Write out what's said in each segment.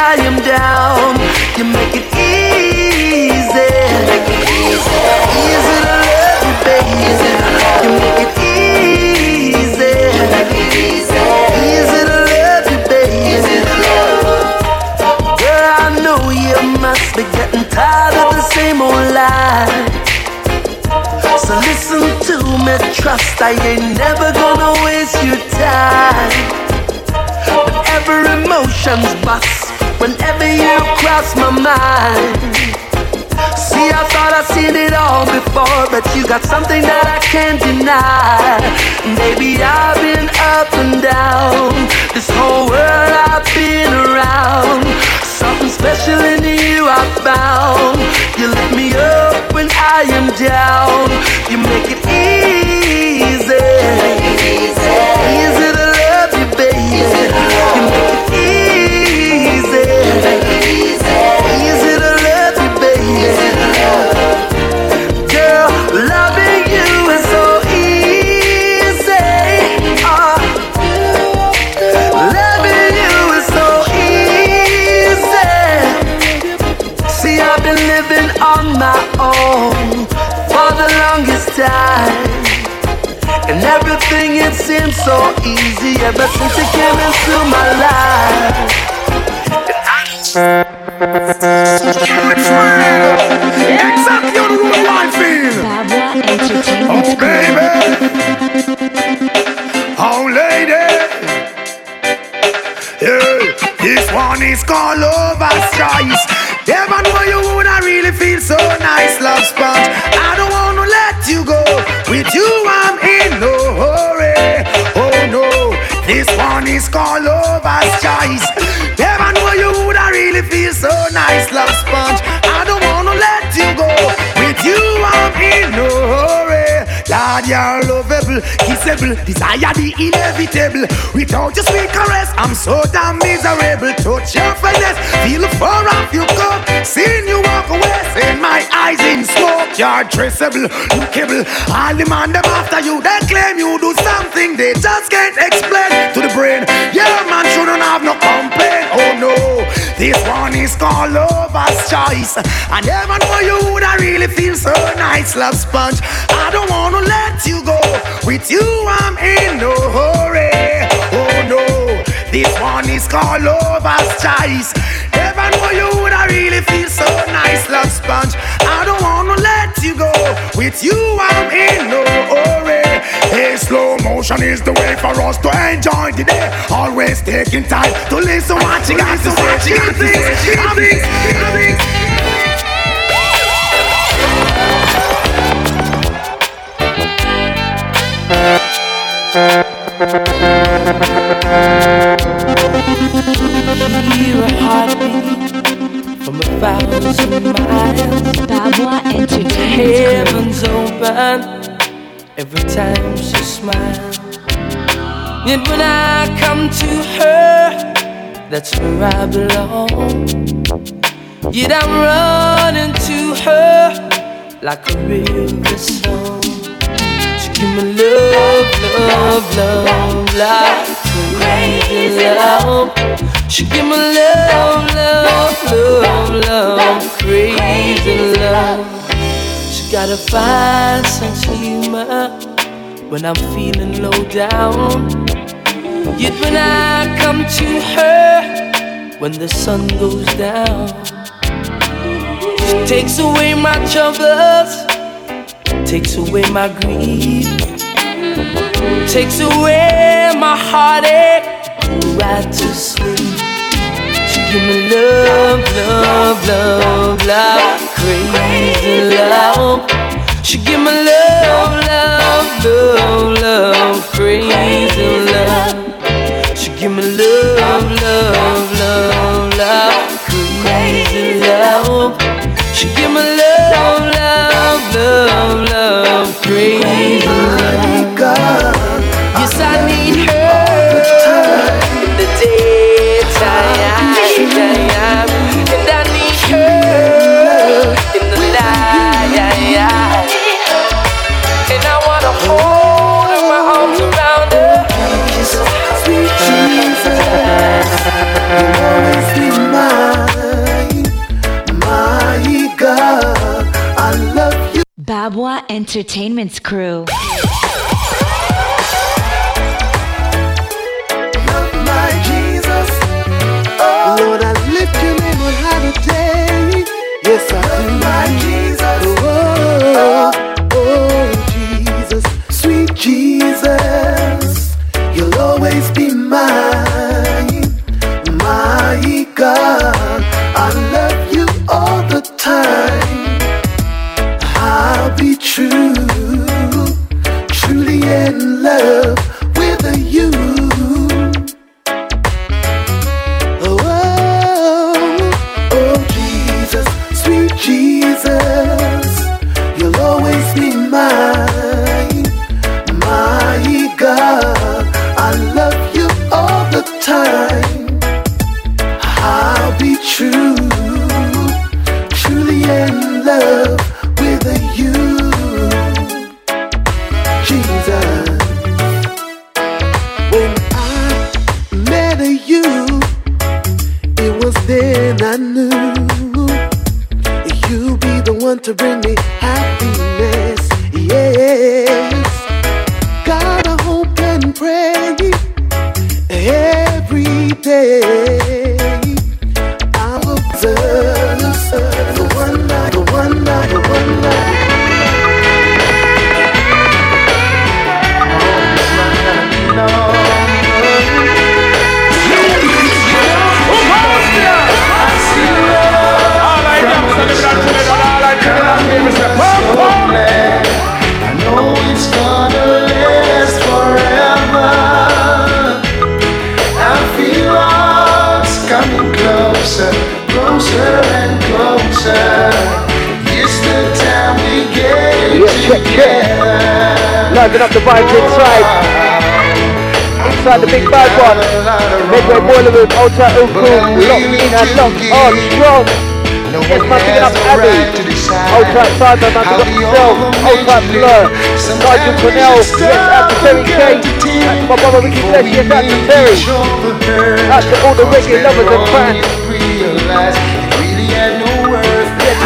I am down. You make it easy. Easy to love you, baby. You make it easy. Easy to love you, baby. Girl, I know you must be getting tired of the same old lie. So listen to me, trust I ain't never gonna waste your time. Whenever emotions bust, whenever you cross my mind. See, I thought I'd seen it all before, but you got something that I can't deny. Baby, I've been up and down, this whole world I've been around. Something special in you I found. You lift me up when I am down. You make it easy. Easy to love you, baby. You make it seems so easy ever since you came into my life. Exactly on the road I feel. Oh, baby. Oh, lady. Yeah, this one is called Lover's Choice. Lover's Choice. Never know you woulda really feel so nice, love sponge. You're lovable, kissable, desire the inevitable. Without your sweet caress, I'm so damn miserable. Touch your finesse, feel the fur off your coat. Seeing you walk away, seeing my eyes in smoke. You're traceable, lookable. All the them after you, they claim you do something they just can't explain to the brain. Yeah, man shouldn't have no complaint. This one is called lover's choice. I never know you would I really feel so nice, love sponge. I don't wanna let you go. With you, I'm in no hurry. Oh no, this one is called lover's choice. Never know you would I really feel so nice, love sponge. I don't wanna let you go. With you, I'm in no hurry. Hey, slow motion is the way for us to enjoy the day. Always taking time to listen what you got to say. She got to say. She got to say. Hear a heartbeat from a thousand miles. Babla Entertainment Heavens open every time she smiles. Yet when I come to her, that's where I belong. Yet I'm running to her like a river song. Give me love, love, love, love, crazy love. She give me love, love, love, love, crazy love. She got a fine sense of humor when I'm feeling low down. Yet when I come to her, when the sun goes down, she takes away my troubles, takes away my grief, takes away my heartache, right to sleep. She give me love, love, love, love, crazy love. She give me love, love, love, love, crazy love. Entertainment's crew. Oh, strong. No it's my picking up Abby. Ultra Simon, my picking up Phil. Ultra Blur. Sergeant Cornell. Yes, out Terry K. That's my brother Ricky Flesh. Yes, out Terry. To all the reggae lovers and fans.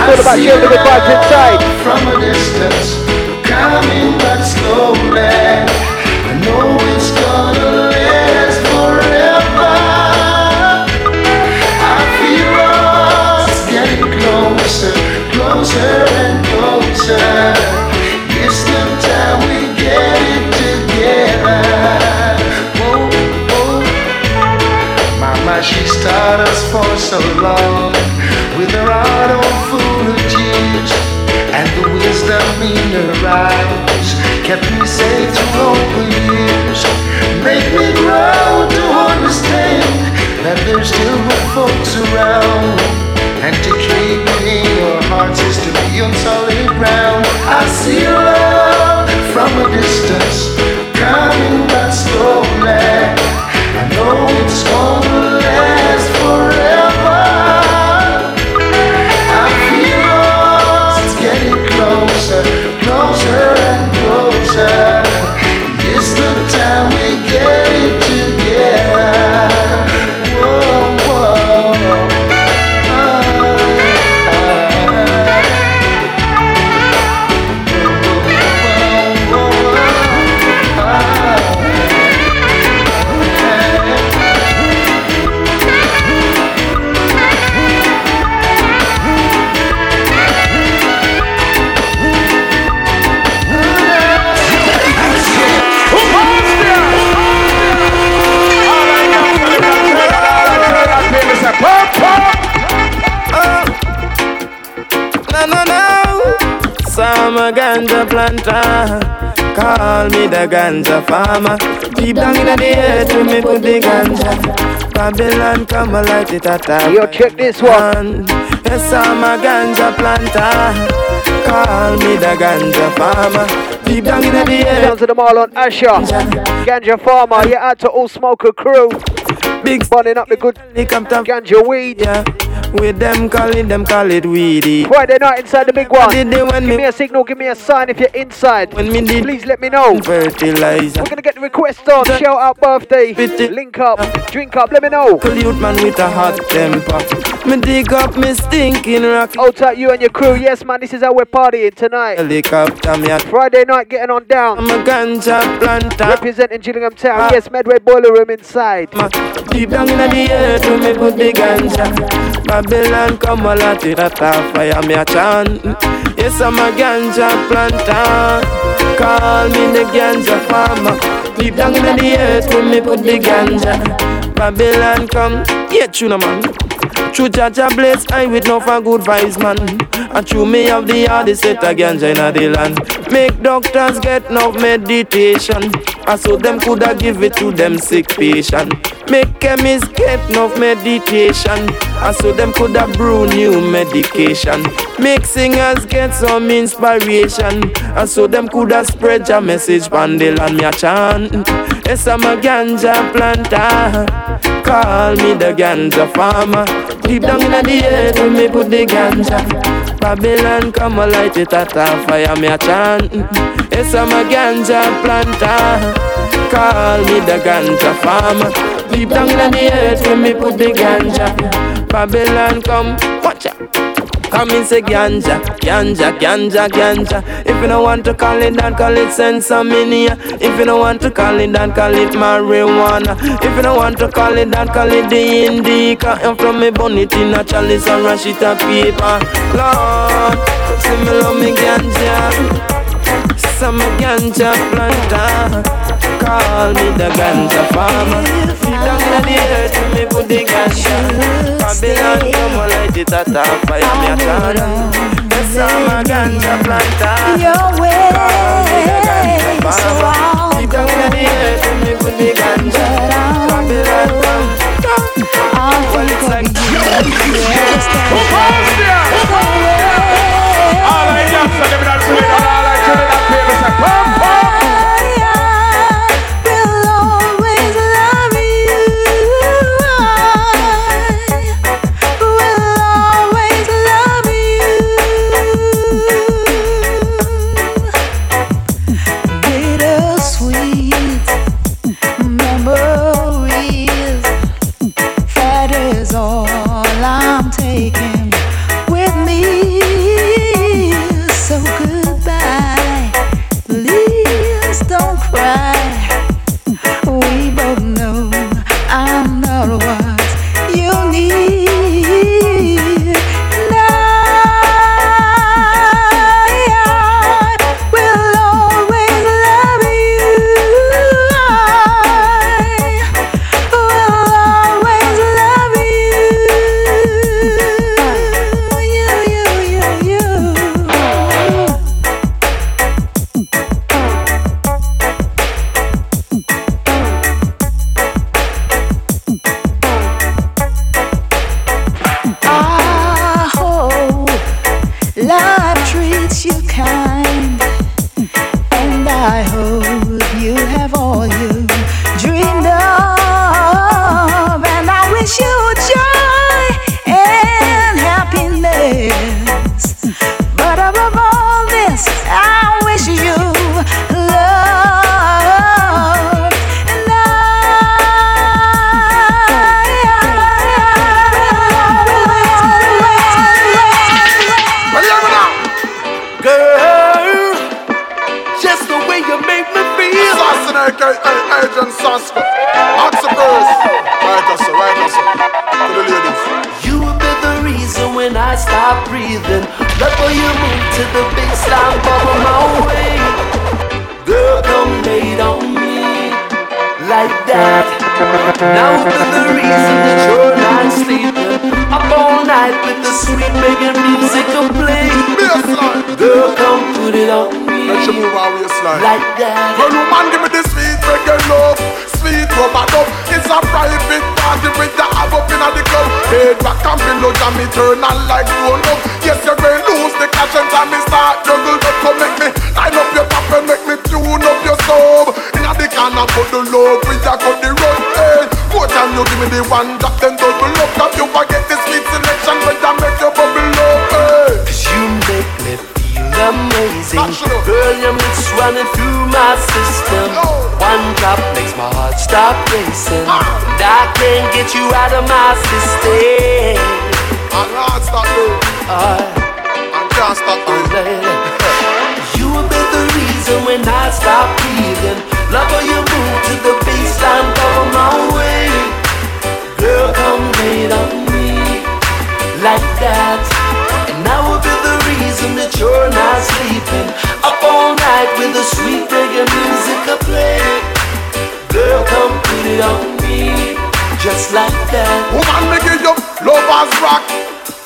What about you and the inside. From a distance, coming but slowly. Yeah. a ganja farmer. Deep down in the earth, we make put the ganja. Babylon come light it at time. Yo, check this one. Yes, I'm a ganja planter. Call me the ganja farmer. Deep down in the earth. Sounds of the Marlon Asher. Ganja Farmer, you yeah, to all smoker crew. Big burning up the good ganja weed. Yeah. With them call it, them call it weedy. Friday night inside the big one. Did they when Give me me a signal, give me a sign if you're inside. when me did Please let me know. fertilizer? We're gonna get the request on. Shout out birthday. Link up, drink up, let me know. Pollute man with a hot temper. Me dig up me stinking rock. Hold tight, you and your crew. Yes, man, this is how we're partying tonight. Helicopter me Friday night, getting on down. I'm a ganja planter. Representing Gillingham Town. Ah. Yes, Medway Boiler Room inside. Ma- Deep down in the earth when me put the ganja. Babylon come all at it at fire me a chant. Yes I'm a ganja planter. Call me the ganja farmer. Deep down in the earth when me put the ganja. Babylon come. Yeah tuna man True Jah Jah bless I with no for good vibes man. And true me have the hardest set of ganja in the land. Make doctors get no meditation. And so them coulda give it to them sick patient. Make chemists get no meditation. And so them coulda brew new medication. Make singers get some inspiration. And so them coulda spread your message pan the land me a chant. Yes I'm a ganja planter Call me the ganja farmer. Deep down in the earth when me put the ganja. Babylon come a light it at a fire me a chant. Mm-hmm. Yes I'm a ganja planter. Call me the ganja farmer. Deep down in the earth when me put the ganja. Babylon come watch out Come in say ganja, ganja, ganja, ganja. If you don't want to call it that, call it sinsemilla. If you don't want to call it that, call it marijuana. If you don't want to call it that, call it the indica. And from me bonnet in a chalice and rush it a paper. Lord, see me love me ganja. Some ganja planter. Call me the ganja farmer. Deep down in the earth, when me put the ganja. Babylon come and light it at a fire, me a chant. Yes, I'm a ganja planter. Your way Call me the ganja so farmer. I'll Deep down in the earth, when me put the ganja. Babylon come. I'll Well, it's like will You will be the reason when I stop breathing. Love for you move to the big slime bubble my way. Girl, come lay on me like that. Now for the reason that you're not sleeping. All night with the sweet making music to play. Girl, come put it on me Let you move our waistline. like that. Well, woman, give me the sweet reggae love. Rubber dub. It's a private party with the ab up in the club. Head back and below, jam me on like grown up. Yes, you're going lose the cash and time me start juggle. But come make me line up your pop and make me tune up your stove. In the corner, put the love with ya cut the road. Hey, more time you give me the one drop, then double up. Cause you forget the sweet selection. Girl, your mix running through my system. One drop makes my heart stop racing. And I can't get you out of my system. I can't stop you. I can't stop you. You will be the reason when I stop breathing. Love how you move to the baseline, cover my way. Girl, come lay on me like that. The that you're not sleeping. Up all night with the sweet reggae music I play. Girl, come put it on me, just like that. Woman, me give you lovers rock,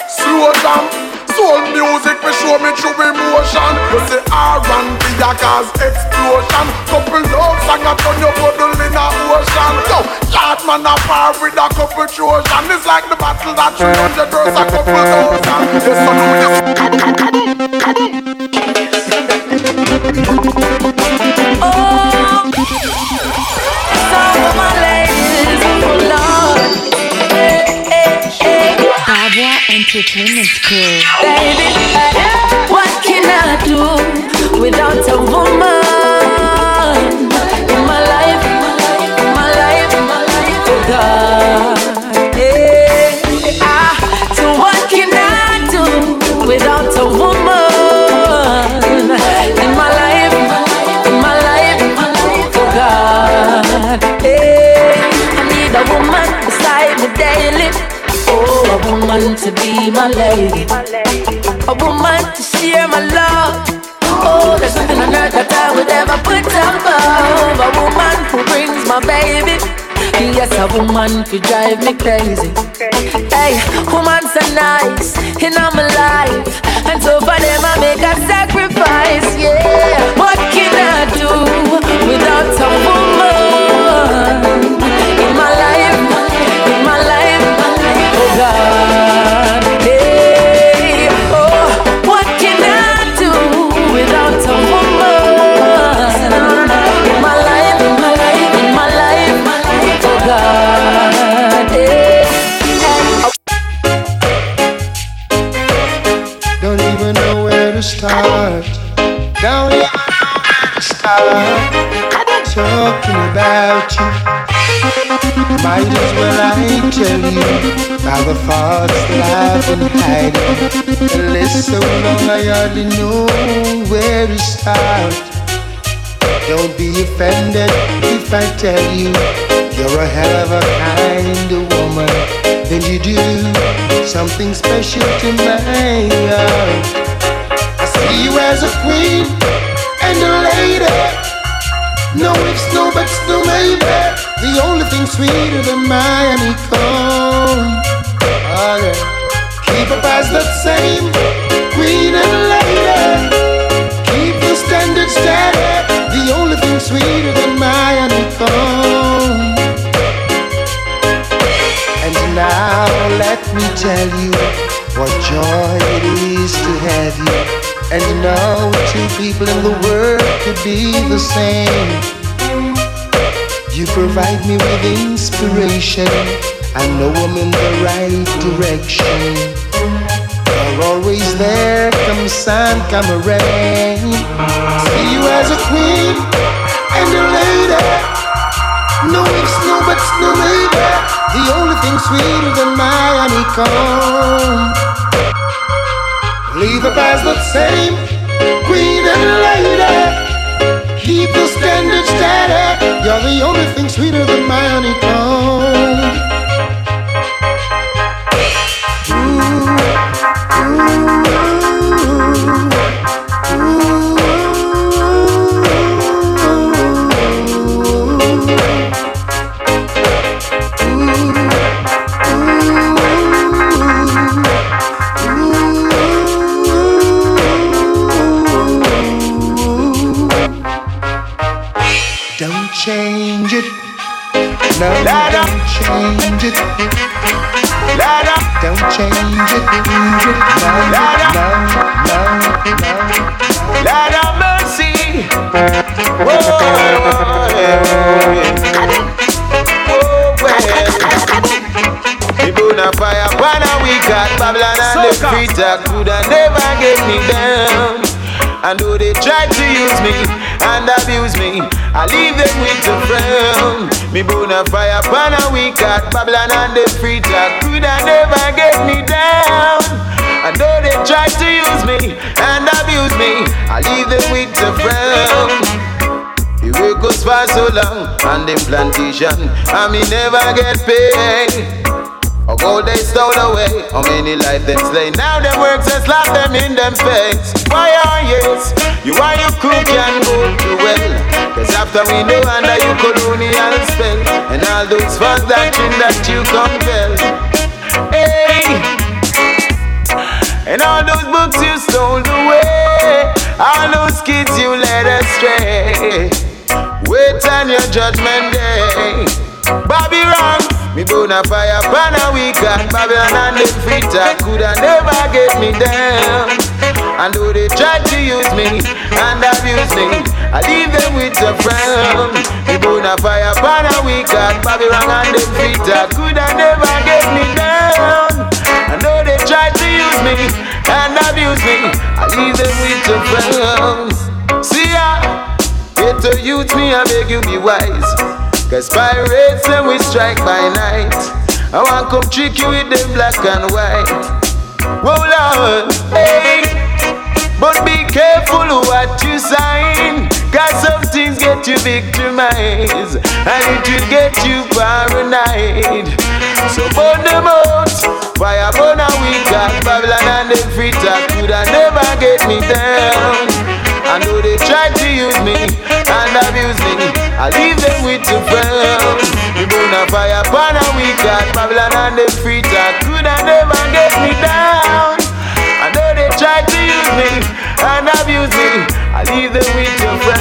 slow down. Soul music, me show me true emotion. You say R&B, a cause explosion. Couple love song, I turn your puddle in a ocean. Yo, yard man a par with a couple Trojan. It's like the battle that 300 girls a couple thousand. Yes, so now you come, come, come, come. Entertainment Crew. Baby, what can I do without a woman my lady. A woman to share my love. Oh, there's nothing on earth that I would ever put above. A woman who brings my baby. Yes, a woman who drive me crazy. Hey, woman so nice in my life. And so for them I make a sacrifice. Yeah, what can I do without a woman About you. Might as well I tell you about the thoughts that I've been hiding. And list so long I hardly know where to start. Don't be offended if I tell you you're a hell of a kind of woman. Then you do something special to my heart. I see you as a queen and a lady. No ifs, no buts, no maybe. The only thing sweeter than my honeycomb. Oh, yeah. Keep up as that same queen and lady. Keep the standard steady. The only thing sweeter than my honeycomb. And now let me tell you what joy it is to have you. And no two people in the world could be the same. You provide me with inspiration. I know I'm in the right direction. You're always there, come sun, come rain. See you as a queen and a lady. No ifs, no buts, no maybe. The only thing sweeter than my honeycomb. Leave up as the same queen and lady. Keep the standard steady. You're the only thing sweeter than my honeycomb. Every talk coulda never get me down. And though they try to use me and abuse me, I leave them with the frown. Me burn a fire upon a weak heart, Babylon and the free coulda never get me down. I know they try to use me and abuse me, I leave them with the frown. The work goes for so long on the plantation, and me never get paid. All they stole away, how many life they slain? Now them works and slap them in them face. Why are yes? You are you crook and go to well. Cause after we no wonder you colonial spell. And all those fans dancing that you compel. Hey! And all those books you stole away, all those kids you led astray. Wait on your judgment day. Bobby Rock. Me burn a fire pan a weekend Babylon and them fitter coulda never get me down. And though they tried to use me and abuse me I leave them with a frown. Me burn a fire pan a weekend Babylon and them fitter coulda never get me down. I know they tried to use me and abuse me I leave them with a frown. See ya. Get to use me, I beg you be wise. Cause pirates and we strike by night. I want come trick you with them black and white. Whoa Lord, hey. But be careful what you sign. Cause some things get you victimized. And it will get you paranoid. So burn them out. Fire burn a week at Babylon and them free talk could I never get me down. I know they tried to use me and abuse me. I leave them with the flames. The moon a fire upon a wicked Babylon and the free talk could have never get me down. I know they try to use me and abuse me. I leave them with the flames.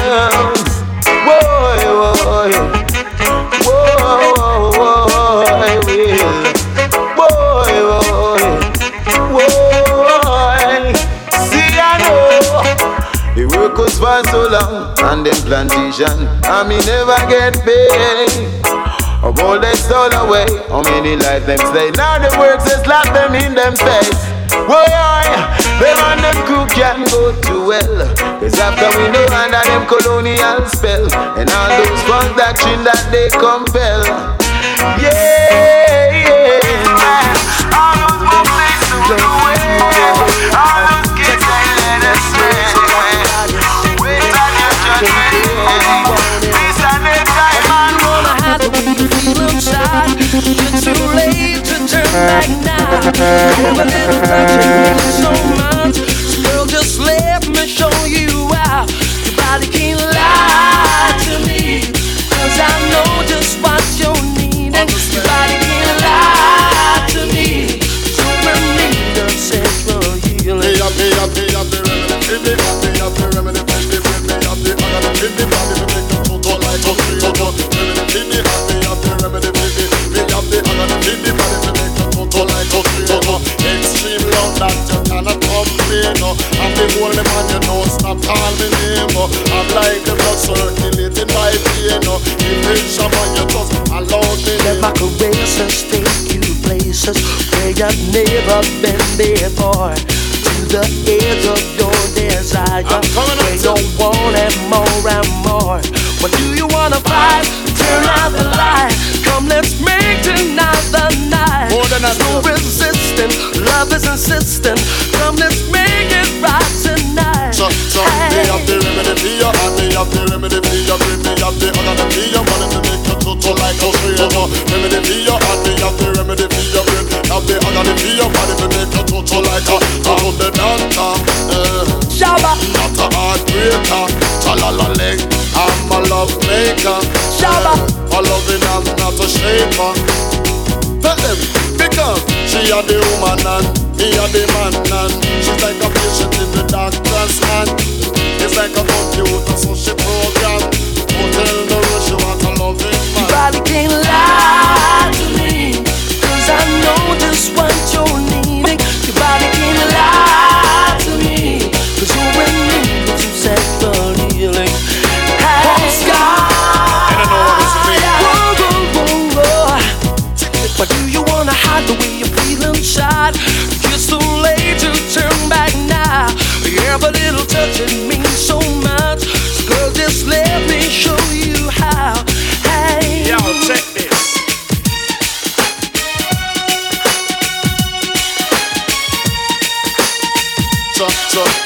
For so long on them plantation and me never get paid. Of all they stole away, how many lives them say Now the works they slap them in them face. Why them and them crew can go to well Cause after we know under them colonial spell And all those thugs that chin that they compel Yeah, yeah. Too late to turn back now. I little never find you so much. No. I'm the only man you know. Stop calling me name. I'm like the blood circulating my vein. It's a man you just allow me. Let my caresses take you places where you've never been before. To the edge of your desire, where you want it more and more. What do you wanna fight? Turn out the light. Come, let's the There's no resisting, love is insistent. Come, let's make it right tonight. So, so me have the remedy for you, and me have the remedy for you. Bring me have the other for you, wanting to make you total like a trainer. Remedy for you, and me have the remedy for you. Bring have the other for you, wanting to make you total like a. Hold the eh. Shabba, Not a heartbreaker, talala leg. I'm a love maker. Shabba. For loving, I'm not a shaper. Tell them, a the woman and me a the man and she's like a patient in the doctor's hand. It's like a computer, so she program. Don't tell she want a loving man. body can't lie to me. Cause I know just what you're needing.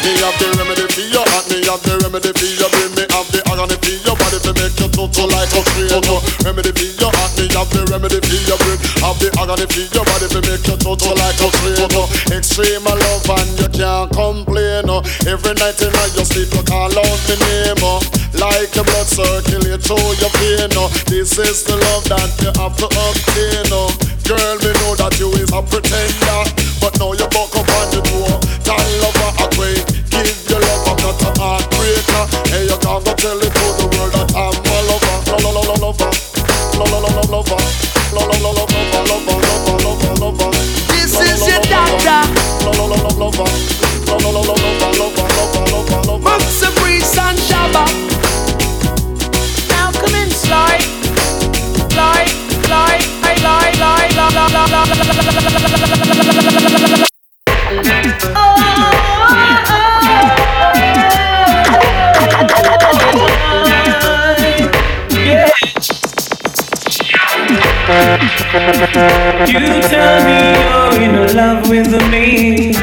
Me have the remedy for your heart, me have the remedy for your brain, me have the agony for your body to make you total like a creator. Remedy for your heart, me have the remedy for your brain, have the agony for your body to make you total like a creator. Extreme love and you can't complain. Oh. Every night in your sleep you call out my name, oh. like your blood circulate through your vein. Oh. This is the love that you have to obtain. Oh. Girl, me know that you is a pretender, heartbreaker. Hey, you can't go tell it to the world that I'm a lover, lo lo lo lo lover, lo lo lo lo lover, lo lo lo lo lover, lover, lover, lover, lover. This is your doctor. Lo lo lo lo lover, lo lo lo lo lover, lover, lover, lover, lover. Books and Breeze and Shabba. Now come in, slide, slide, slide, I lie, lie, lie, lie, lie, lie, lie, lie. You tell me you're in love with me.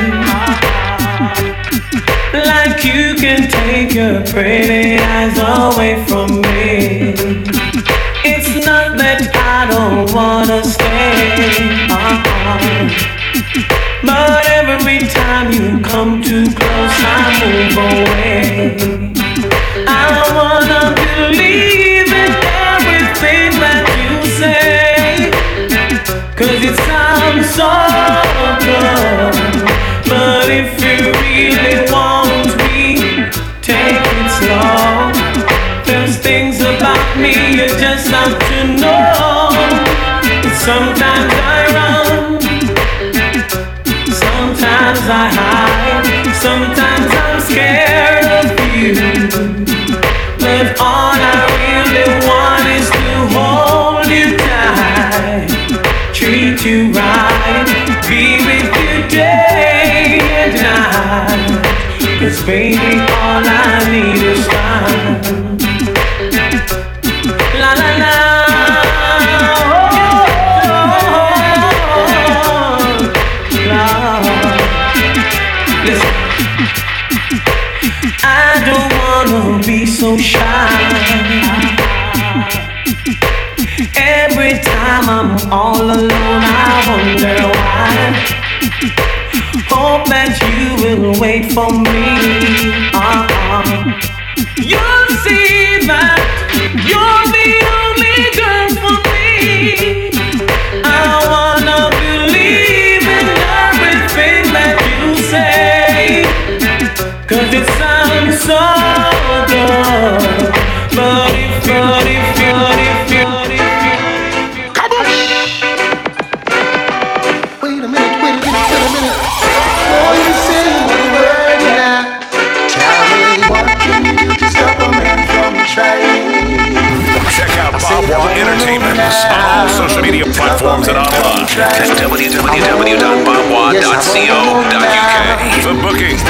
Like you can take your pretty eyes away from me. It's not that I don't wanna stay. But every time you come too close, I move away. I wanna believe it sounds so good. But if you really want me, take it slow. There's things about me you just have to know. Sometimes I run, sometimes I hide, sometimes baby, all I need is time. La la la. Oh, la. Listen. I don't wanna be so shy. Every time I'm all alone, I wonder why. Hope that wait for me. Uh-uh. Social media platforms and online at www.bobwatt.co.uk for bookings,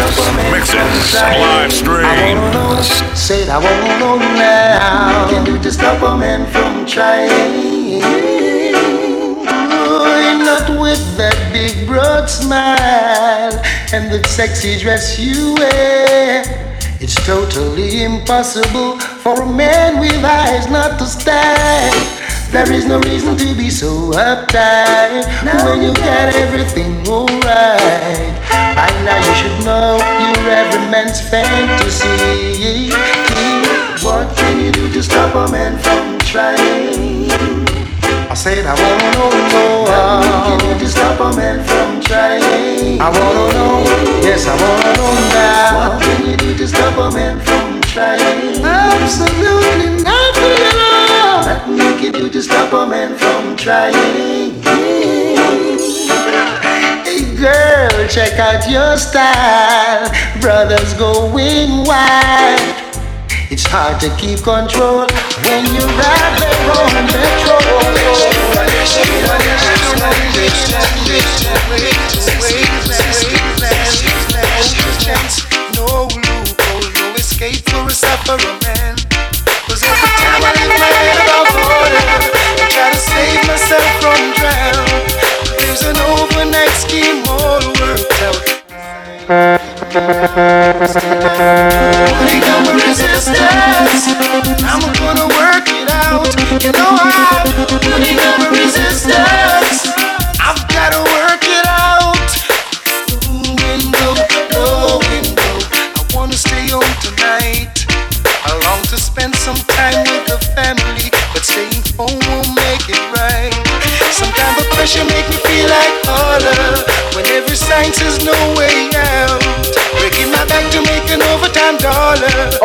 mixes, live streams. Said I wanna know now. Can you just stop a man from trying? Ooh, not with that big broad smile and the sexy dress you wear. It's totally impossible for a man with eyes not to stand. There is no reason to be so uptight when you got everything alright. By now you should know you're every man's fantasy. What can you do to stop a man from trying? I said I wanna know more. What can you do to stop a man from trying? I wanna know. Yes, I wanna know now. What can you do to stop a man from trying? Absolutely nothing at all. Nothing you can do to stop a man from trying. Hey girl, check out your style. Brothers going wild. It's hard to keep control when you ride the on petrol. No loophole, no escape for a sufferer man. Resistance, I'm gonna work it out. You know I'm putting up a resistance.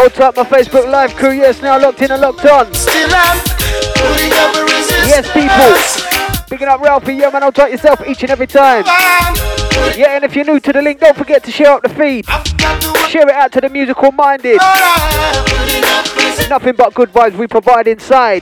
Hold up my Facebook live crew, yes, now locked in and locked on. Still I'm putting up a resistance. Yes, people. Picking up Ralphie, yeah man, hold tight yourself each and every time. Yeah, and if you're new to the link, don't forget to share up the feed. Share it out to the musical minded. Nothing but good vibes we provide inside.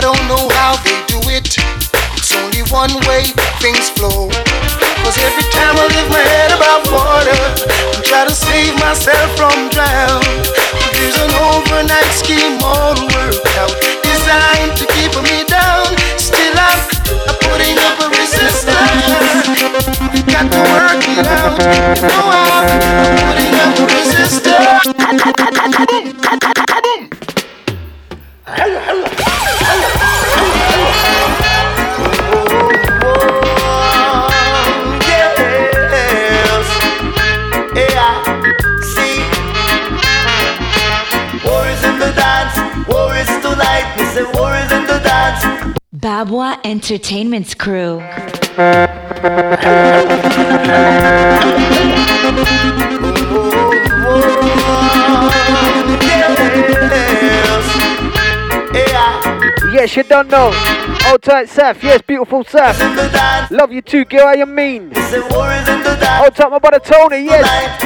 I don't know how they do it. It's only one way things flow. Cause every time I lift my head above water and try to save myself from drown, there's an overnight scheme all worked out, designed to keep me down. Still I'm, I'm putting up a resistance. Got to work it out. Know I'm putting up a resistance. Babwa Entertainment's crew. Yes, you don't know. Hold tight, Saf. Yes, beautiful Saf. Love you too, girl. How you mean? Hold tight, my brother Tony. Yes.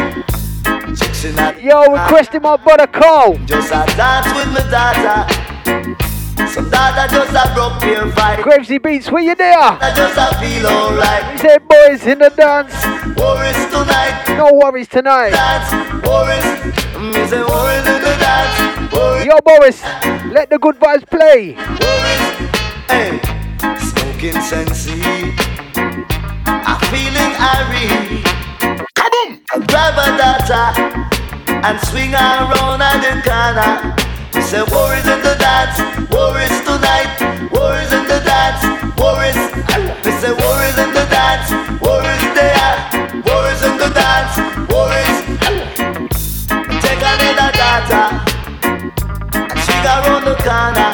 Yo, requesting my brother Carl. Just a dance with my daughter. Some daughter just a broke beer fight. Gravesy Beats, where you there? I just a feel alright. He said, boys in the dance. War is tonight. No worries tonight. Dance. War is. Me mm, say war is in the dance. War is. Yo, Boris, let the good vibes play. War is. Hey. Smoking sensi. I'm feeling irie. Kaboom! Grab a data and swing her around at the corner. We say war is in the dance, war is tonight, war is in the dance, war is. We say war is in the dance, war is there, war is in the dance, war is. Take another data and swing around the corner.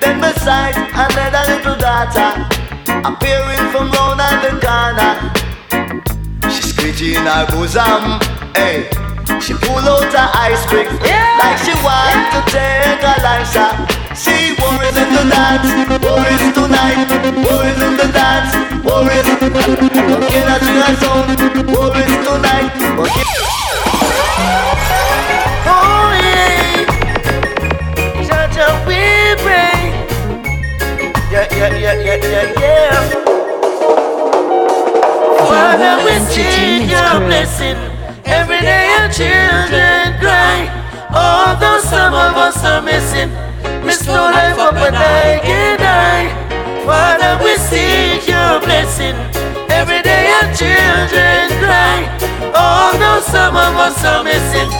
Then beside another little data appearing from round the corner. She screeching in her bosom, hey. She pull out her ice pick like she want to take a life shot. See war is in the dance, war is tonight, war is in the dance, war is. Okay, that's your song. War is tonight. Okay. Oh yeah, Judge we pray. Yeah, yeah, yeah, yeah, yeah, yeah. Father, we seek your blessing. Every day your children cry. Although some of us are missing, miss no life up and I can die. Father, we seek your blessing. Every day your children cry. Although some of us are missing,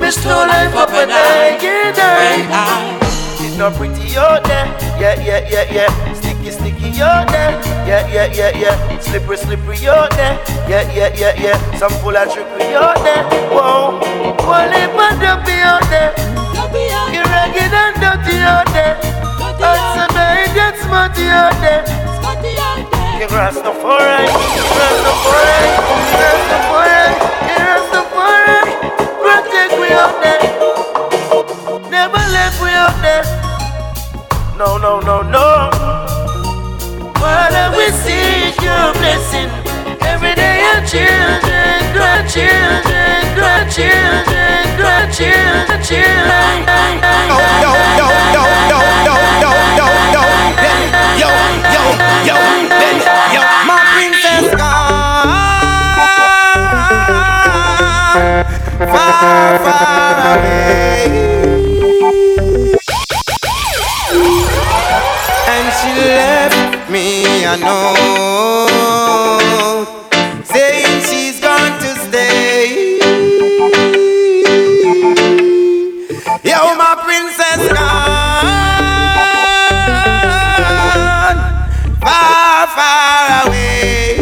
miss no life up and I can die. It's not pretty out there, yeah, yeah, yeah, yeah. Sticky, sticky out there, yeah, yeah, yeah, yeah. Slippery, slippery out there, yeah, yeah, yeah, yeah. Some full of trickery out there, whoa. One lip and dumpy out there. You're ragged and dirty out there. And some idiot smarty out there. You're Rastafari, Rastafari, Rastafari, Rastafari. Protect me out there. Never let me out there. No, no, no, no. Father, we seek your blessing. Every day our children, grandchildren, grandchildren, grandchildren, children. Yo, yo, yo, yo, yo, yo, yo, yo, yo, yo, yo, yo, yo, yo, far, far away. And she left me a note saying she's going to stay. Yo, oh, my princess gone far, far away.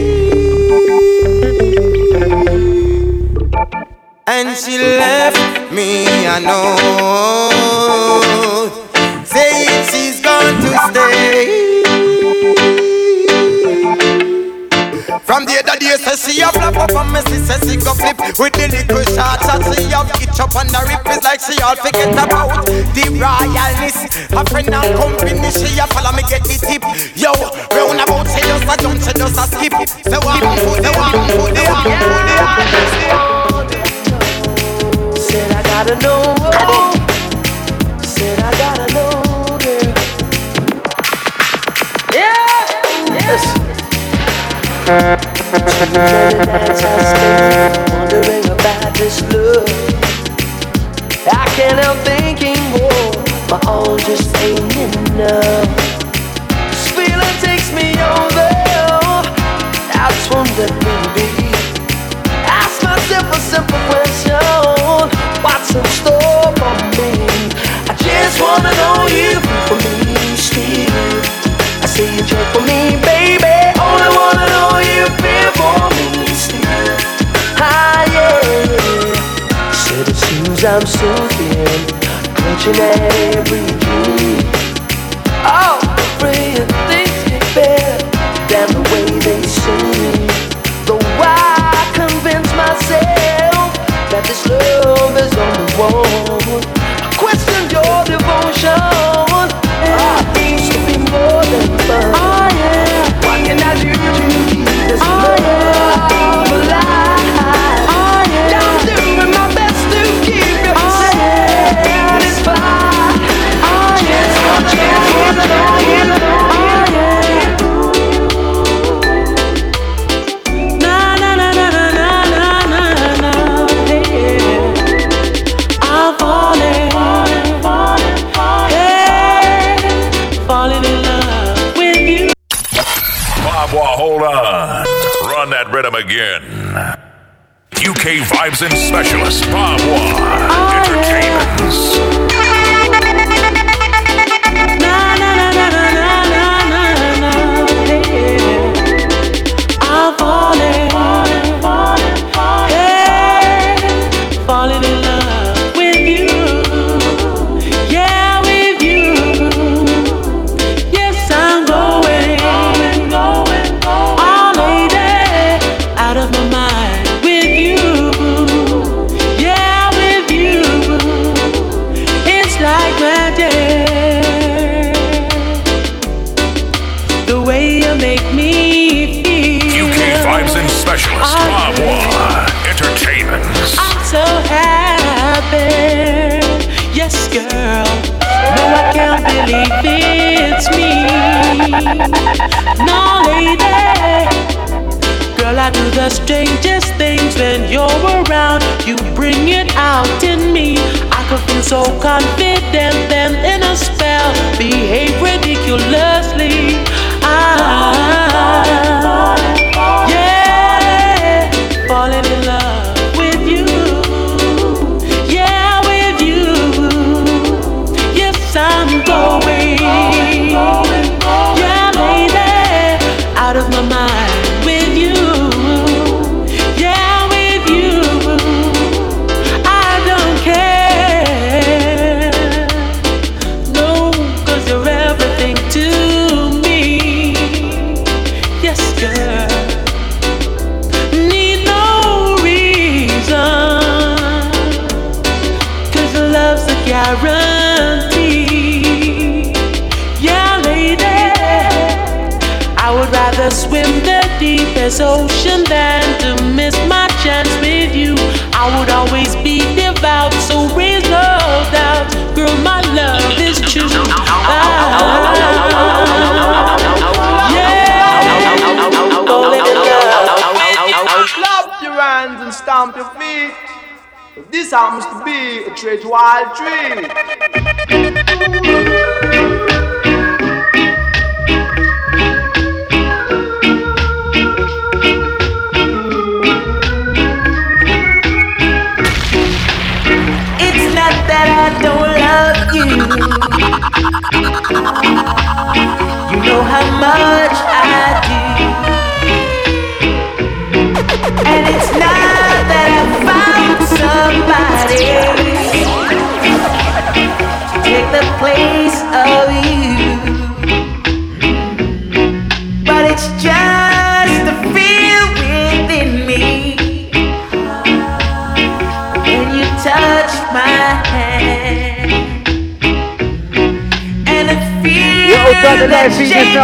And she left me a note up and me see say she go flip with the little shots that she have itch up on the rip is like she all forget about the royalness. A friend and company, she a follow me get the tip. Yo, round about she just a jump, she just a skip. Say one foot, the one foot, the one foot, the foot. Said I gotta know. Said I gotta know. Yeah. Yes. Wondering about this love. I can't help thinking, my all just ain't enough. This feeling takes me over. I just baby. Ask myself a simple question. What's in store for me? I just wanna know you for me. I you for me, baby. Only wanna know you feel. Ah, yeah. Said it seems I'm so thin, clutching every dream. Oh, afraid things get better than the way they seem. Though I convince myself that this love is only wall. I question your devotion. Treat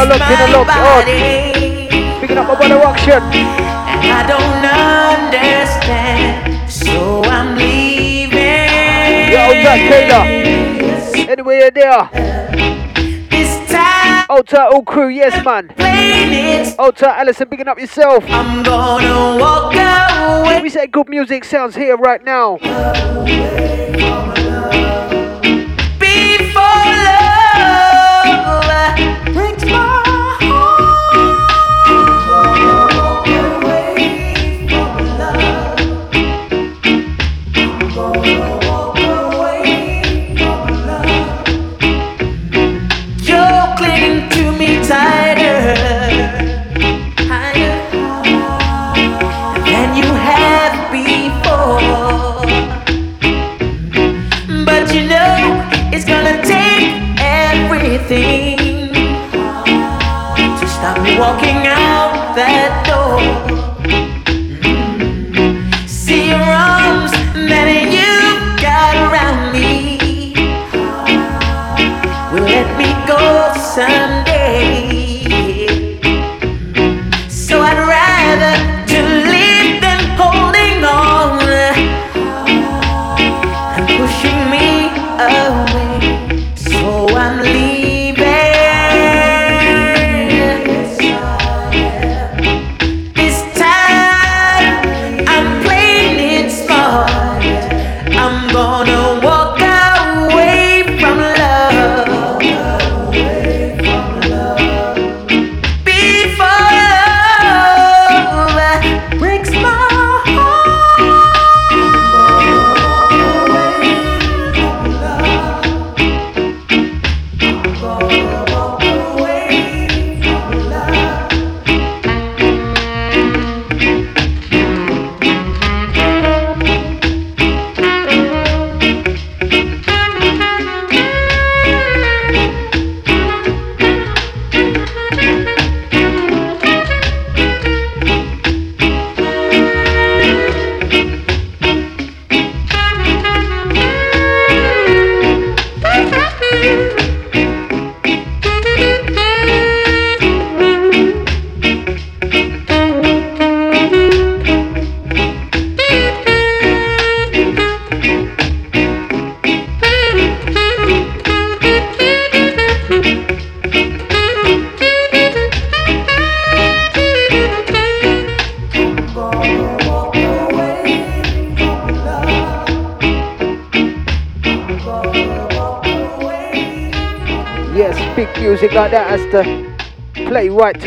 now locked in and my locked on. Picking up my brother Action. And I don't understand, so I'm leaving. Yo, Dad Taylor. Anyway, you're there. This time, Old tight, all crew, yes, man. playing it, Old tight, Allison, picking up yourself. I'm gonna walk away. We say good music sounds here right now.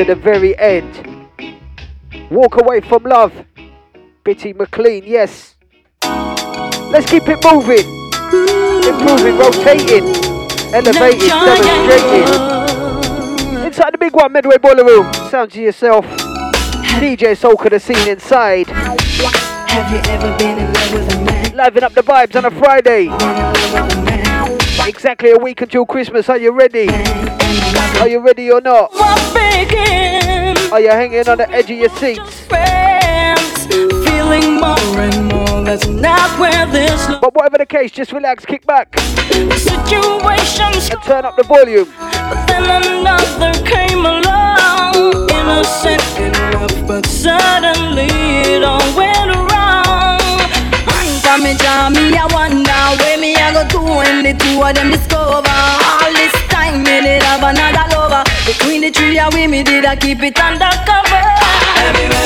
To the very end. Walk away from love. Bitty McLean, yes. Let's keep it moving. Improving, rotating, elevating, demonstrating. Inside the big one, Medway Boiler Room. Sound to yourself. DJ Soul the scene inside. Have you ever been in love with a man? Living up the vibes on a Friday. Exactly a week until Christmas. Are you ready? Are you ready or not? Are oh, you hanging on the edge of your seats? Feeling more and more, that's not where this But whatever the case, just relax, kick back, situation's and turn up the volume. But then another came along innocent enough, but suddenly it all went wrong. Come me, me, I wonder where me I go to when the two of them discover. All this time me did have another lover. Between the three of we, me did I keep it undercover. Have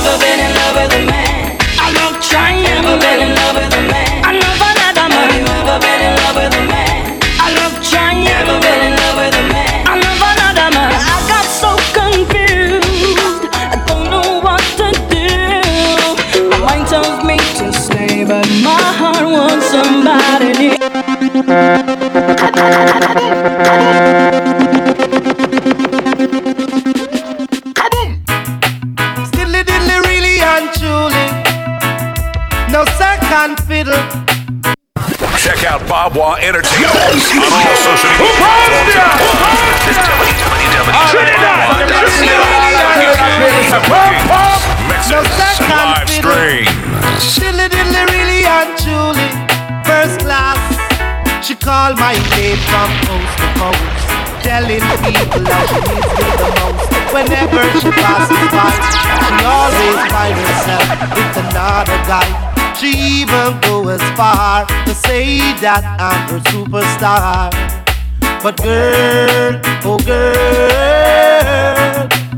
far to say that I'm her superstar. But girl, oh girl,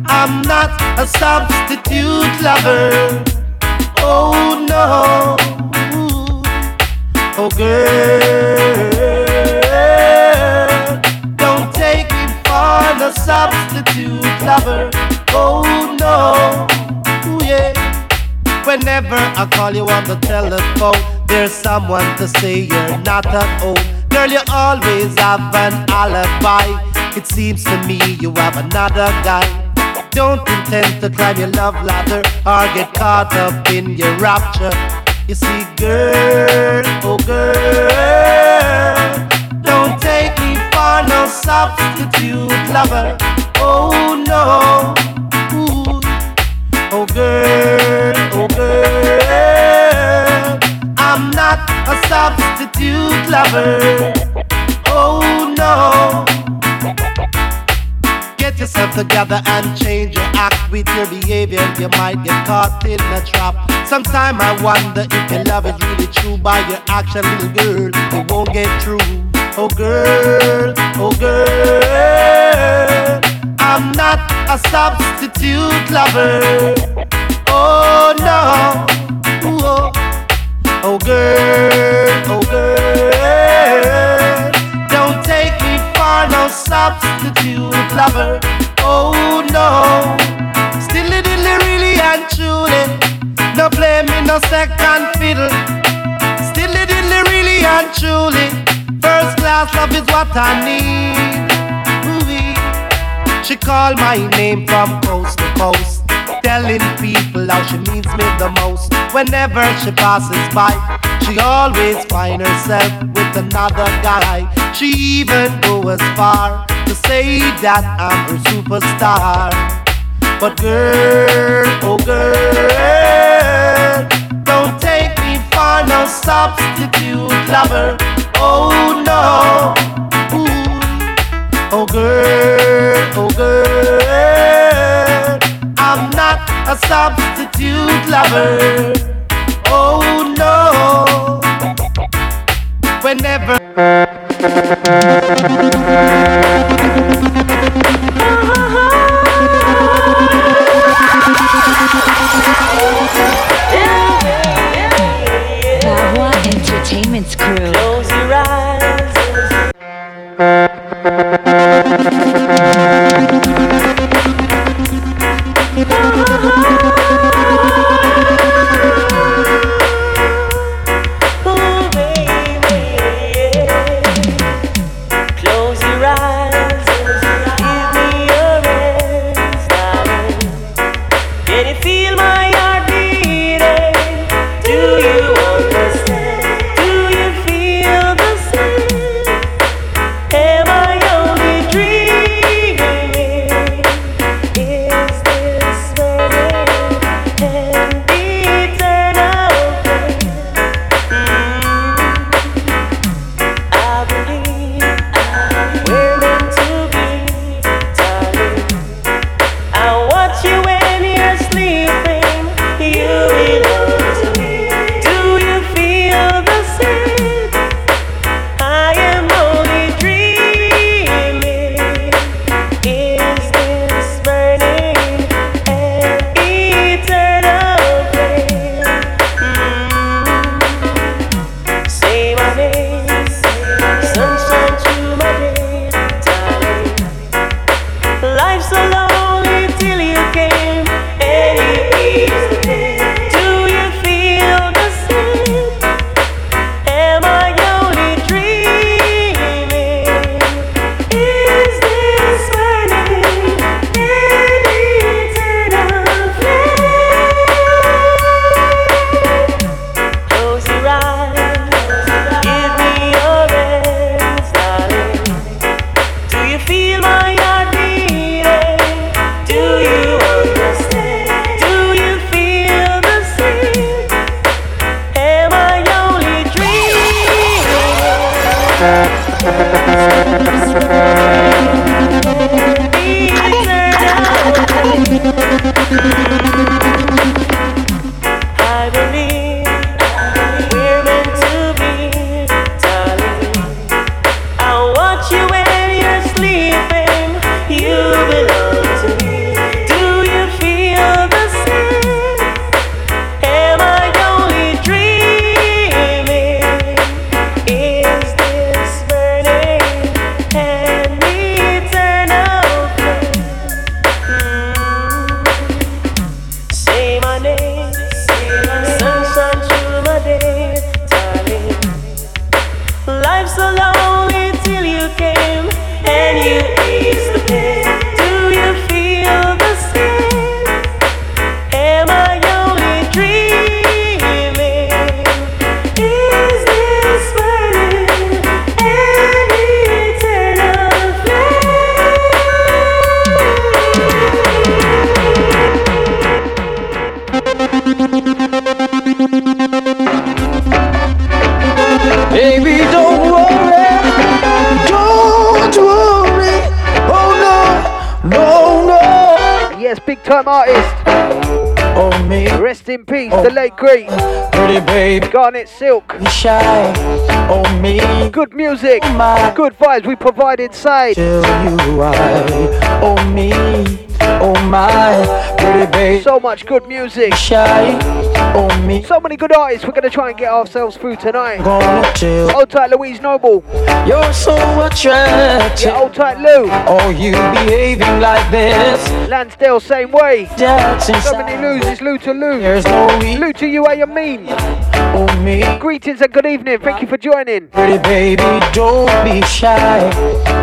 I'm not a substitute lover. Oh no, oh girl, don't take me for the substitute lover. Oh no. Whenever I call you on the telephone, there's someone to say you're not at home. Girl, you always have an alibi. It seems to me you have another guy. Don't intend to climb your love ladder or get caught up in your rapture. You see, girl, oh girl, don't take me for no substitute lover. Oh no, lover. Oh no. Get yourself together and change your act with your behavior. You might get caught in a trap. Sometime I wonder if your love is really true by your action, little girl. It won't get through. Oh girl, oh girl, I'm not a substitute lover. Oh no, Ooh, oh, oh girl, oh girl, don't take me for no substitute lover. Oh no, still diddly really and truly, no play me no second fiddle. Still diddly really and truly, first class love is what I need. She called my name from coast to coast, telling people how she means me the most. Whenever she passes by, she always find herself with another guy. She even goes as far to say that I'm her superstar. But girl, oh girl, don't take me for no substitute lover. Oh no, Ooh. oh girl, oh girl, I'm not a substitute lover. Oh no, whenever. Babwa Entertainment's crew. Close your eyes. Garnet Silk. Shy. Oh me. Good music. Oh my. Good vibes we provide inside. Tell you why. Oh me. Oh my. Pretty babe. So much good music. Shy. Oh me. So many good artists we're gonna try and get ourselves through tonight. Old tight Louise Noble. You're so attractive. Yeah, old tight Lou. Oh, you behaving like this. Lansdale, same way. So many loses, Lou to Lou. There's no Lou to you, how you mean? Oh, me. Greetings and good evening. Thank you for joining. Pretty baby, don't be shy.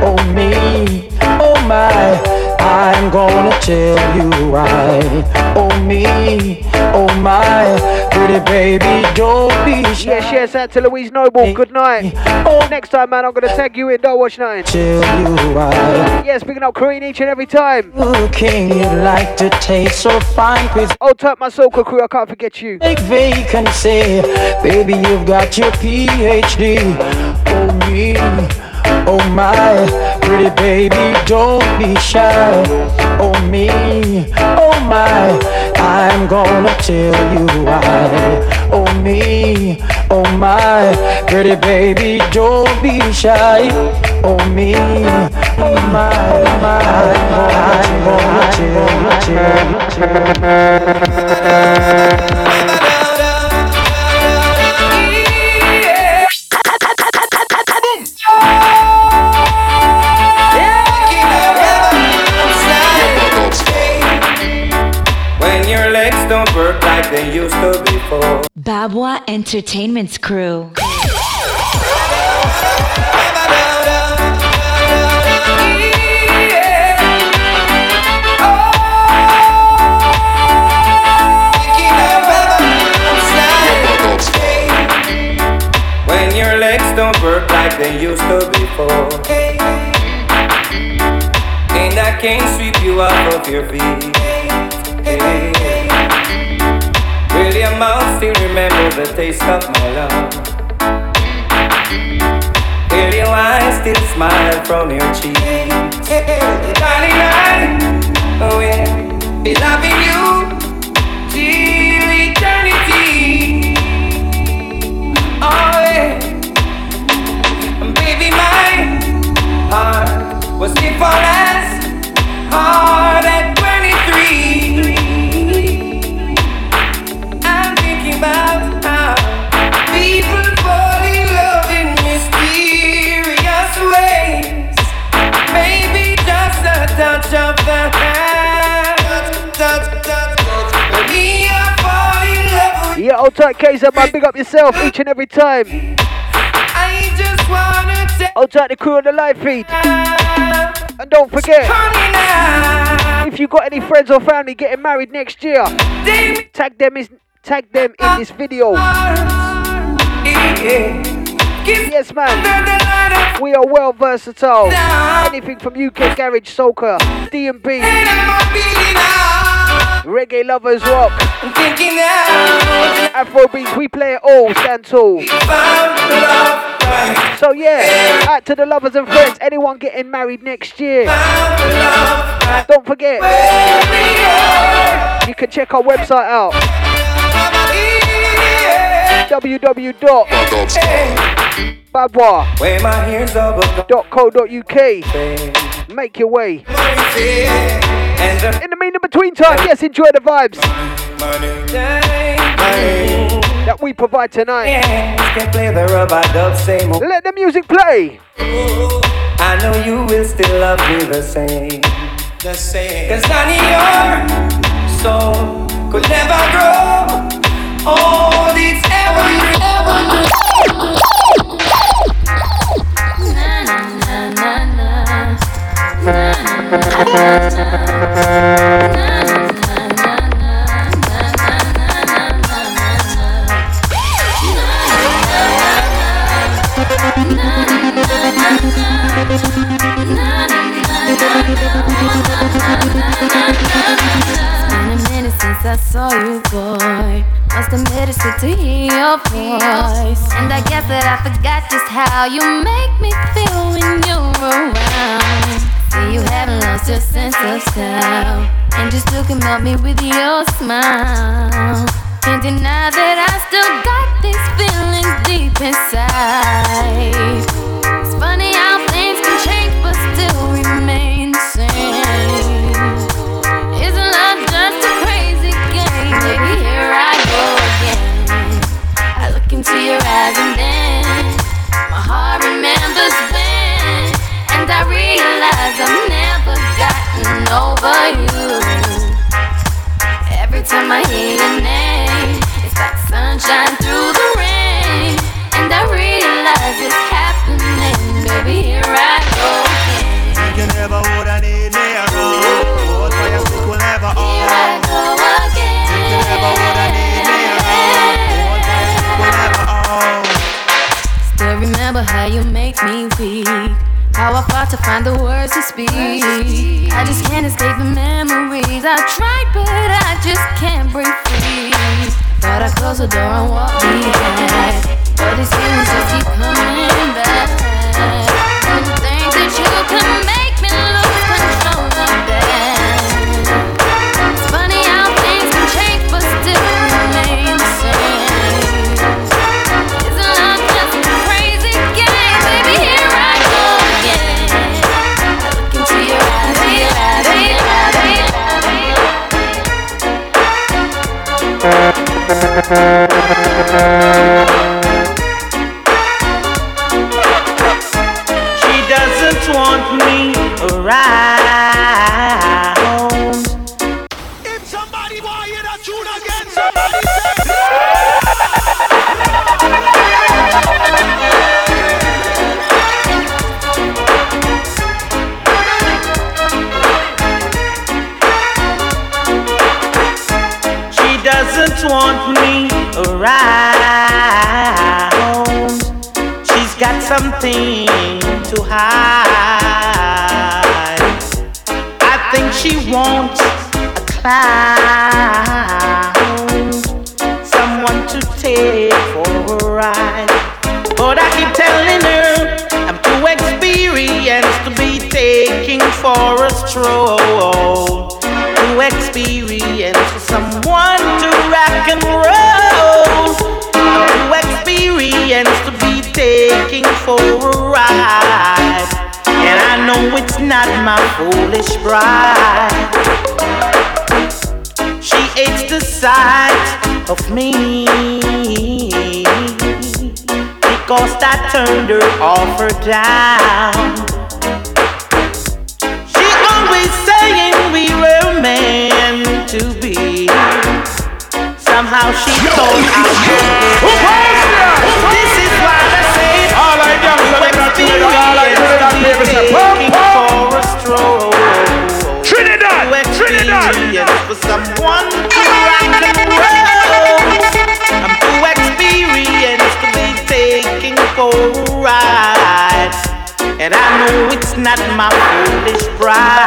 Oh, me. Oh, my. I'm gonna tell you why. Oh me, oh my, pretty baby, don't be shy. Yeah, share that to Louise Noble. Good night. Oh, next time, man, I'm gonna tag you in. Don't watch nothing. Tell you why. Yeah, speaking of Korean each and every time. Looking, you like to taste so fine, please. Oh, type my soul crew. I can't forget you. Make vacancy, baby, you've got your PhD. Oh me. Oh my, pretty baby, don't be shy. Oh me, oh my, I'm gonna tell you why. Oh me, oh my, pretty baby, don't be shy. Oh me, oh my, oh my, I'm gonna tell you, tell you, tell you. Like they used to before. Babwa Entertainment's crew. When your legs don't work like they used to before. And I can't sweep you off of your feet. Hey. Will your mouth still remember the taste of my love? Will your eyes still smile from your cheeks? Darling, I, oh yeah, be loving you Kaiser, man, big up yourself each and every time. I just wanna Old tight the crew on the live feed. And don't forget, if you've got any friends or family getting married next year, tag them is Tag them in this video. Yes, man. We are well versatile. Anything from UK garage, soca, D&B, reggae lovers rock, I'm thinking now. Afrobeats. We play it all. Stand tall. So yeah, out to the lovers and friends. Anyone getting married next year? Don't forget. You can check our website out www.babwa.co.uk. Make your way. Uh, in the mean in between time, yes, enjoy the vibes that we provide tonight. Let the music play. I know you will still love me the same. The same. Cause honey, your soul could never grow. All it's ever, ever. I how you make me feel when you're around. See, you haven't lost your sense of style. And you still can melt me with your smile. Can't deny that I still got these feelings deep inside. It's funny how things can change but still remain the same. Isn't love just a crazy game? Maybe here I go again. I look into your eyes and then my heart remembers when, and I realize I've never gotten over you. Every time I hear your name, it's like sunshine through the rain, and I realize it's happening. Baby, here I go again. You never would have need me around. For your stick will never. Here I go again. You never would have need me around. Hold for your stick will never own. Still remember how you make me weak. How I fought to find the words to speak. I just can't escape the memories. I tried, but I just can't break free. Thought I closed the door and walked behind. But these feelings just keep coming back. Didn't think that you could make doesn't want me around. Bride. She hates the sight of me because I turned her off her down. She always saying we were meant to be. Somehow she thought I would. This is why I say All I young so them not together, all I Trinidad baby say, pump, foolish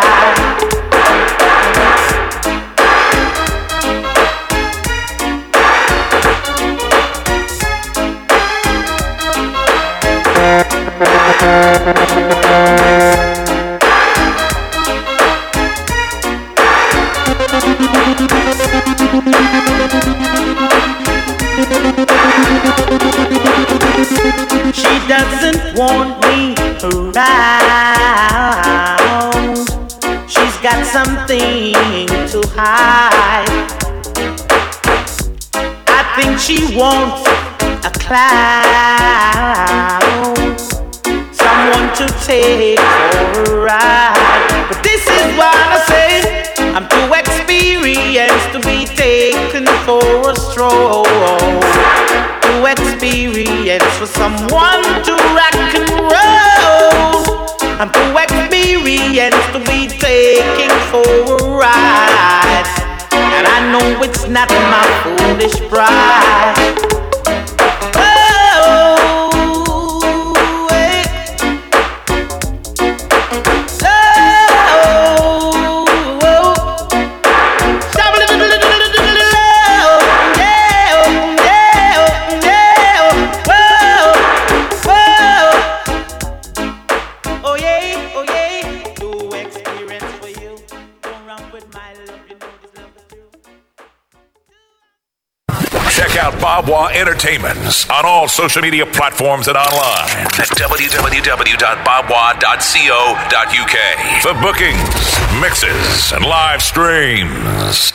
Entertainments on all social media platforms and online at www.babwa.co.uk for bookings, mixes, and live streams.